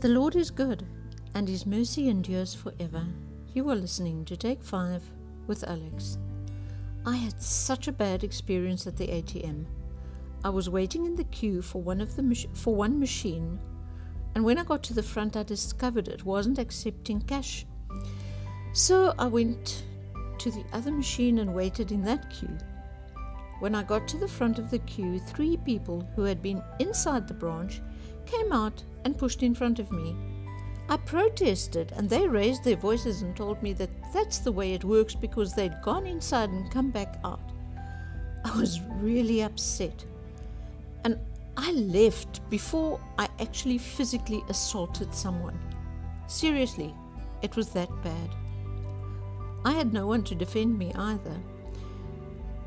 The Lord is good, and his mercy endures forever. You are listening to Take 5 with Alex. I had such a bad experience at the ATM. I was waiting in the queue for one of the mach- for one machine, and when I got to the front I discovered it wasn't accepting cash. So I went to the other machine and waited in that queue. When I got to the front of the queue, three people who had been inside the branch came out and pushed in front of me. I protested and they raised their voices and told me that that's the way it works because they'd gone inside and come back out. I was really upset. And I left before I actually physically assaulted someone. Seriously, it was that bad. I had no one to defend me either.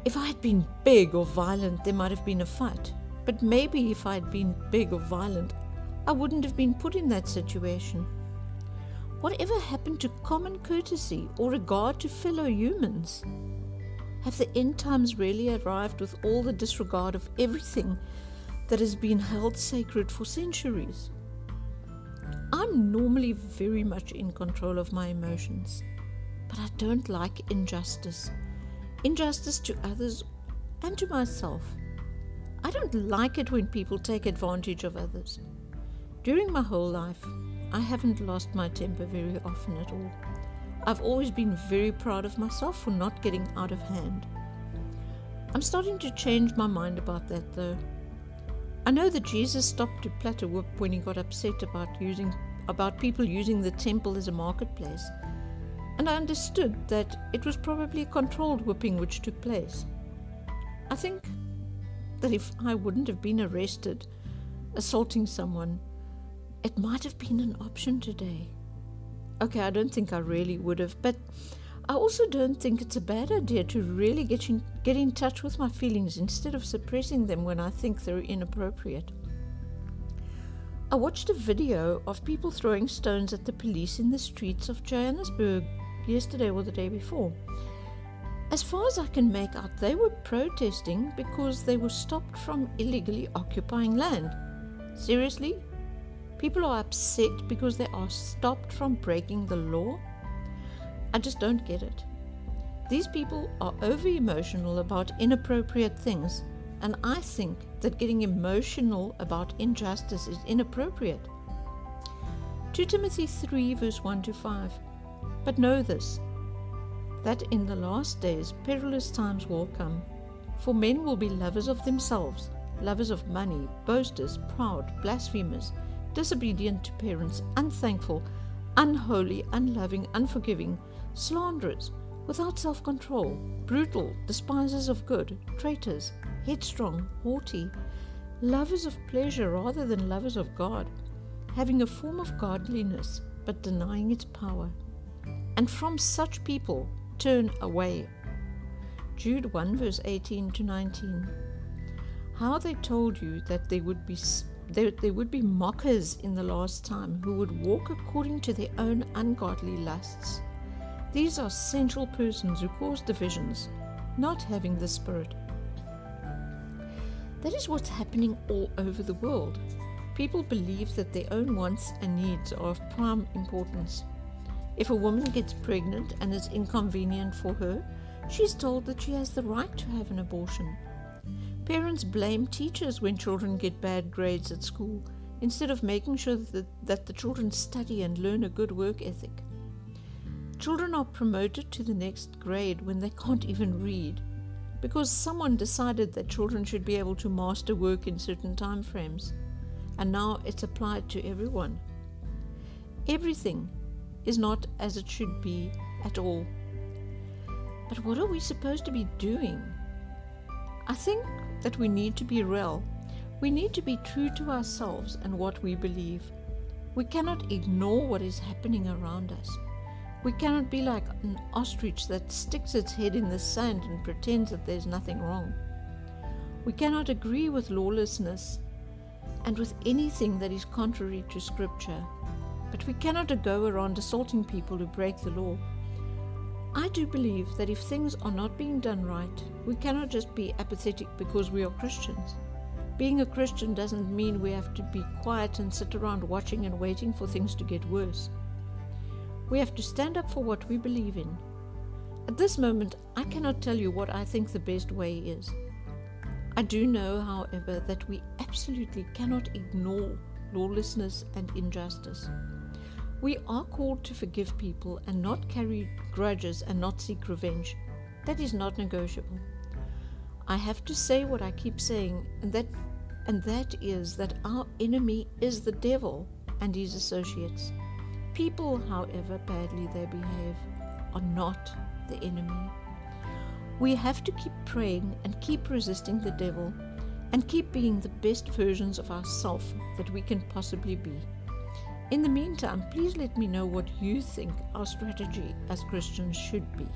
If I had been big or violent, there might have been a fight. But maybe if I had been big or violent, I wouldn't have been put in that situation. Whatever happened to common courtesy or regard to fellow humans? Have the end times really arrived with all the disregard of everything that has been held sacred for centuries? I'm normally very much in control of my emotions, but I don't like injustice. Injustice to others and to myself. I don't like it when people take advantage of others. During my whole life, I haven't lost my temper very often at all. I've always been very proud of myself for not getting out of hand. I'm starting to change my mind about that though. I know that Jesus stopped to plait a whip when he got upset about using about people using the temple as a marketplace. And I understood that it was probably a controlled whipping which took place. I think that if I wouldn't have been arrested assaulting someone, it might have been an option today. Okay, I don't think I really would have, but I also don't think it's a bad idea to really get in, get in touch with my feelings instead of suppressing them when I think they're inappropriate. I watched a video of people throwing stones at the police in the streets of Johannesburg yesterday or the day before. As far as I can make out, they were protesting because they were stopped from illegally occupying land. Seriously? People are upset because they are stopped from breaking the law? I just don't get it. These people are over emotional about inappropriate things, and I think that getting emotional about injustice is inappropriate. 2 Timothy 3, verse 1 to 5. But know this that in the last days perilous times will come. For men will be lovers of themselves, lovers of money, boasters, proud, blasphemers, disobedient to parents, unthankful, unholy, unloving, unforgiving, slanderers, without self control, brutal, despisers of good, traitors, headstrong, haughty, lovers of pleasure rather than lovers of God, having a form of godliness but denying its power. And from such people turn away. Jude 1 verse 18 to 19. How they told you that there would be there, there would be mockers in the last time who would walk according to their own ungodly lusts. These are sensual persons who cause divisions, not having the Spirit. That is what's happening all over the world. People believe that their own wants and needs are of prime importance. If a woman gets pregnant and it's inconvenient for her, she's told that she has the right to have an abortion. Parents blame teachers when children get bad grades at school instead of making sure that, that the children study and learn a good work ethic. Children are promoted to the next grade when they can't even read because someone decided that children should be able to master work in certain time frames, and now it's applied to everyone. Everything is not as it should be at all. But what are we supposed to be doing? I think that we need to be real. We need to be true to ourselves and what we believe. We cannot ignore what is happening around us. We cannot be like an ostrich that sticks its head in the sand and pretends that there's nothing wrong. We cannot agree with lawlessness and with anything that is contrary to Scripture, but we cannot go around assaulting people who break the law. I do believe that if things are not being done right, we cannot just be apathetic because we are Christians. Being a Christian doesn't mean we have to be quiet and sit around watching and waiting for things to get worse. We have to stand up for what we believe in. At this moment, I cannot tell you what I think the best way is. I do know, however, that we absolutely cannot ignore lawlessness and injustice. We are called to forgive people and not carry grudges and not seek revenge. That is not negotiable. I have to say what I keep saying, and that and that is that our enemy is the devil and his associates. People, however badly they behave, are not the enemy. We have to keep praying and keep resisting the devil and keep being the best versions of ourselves that we can possibly be. In the meantime, please let me know what you think our strategy as Christians should be.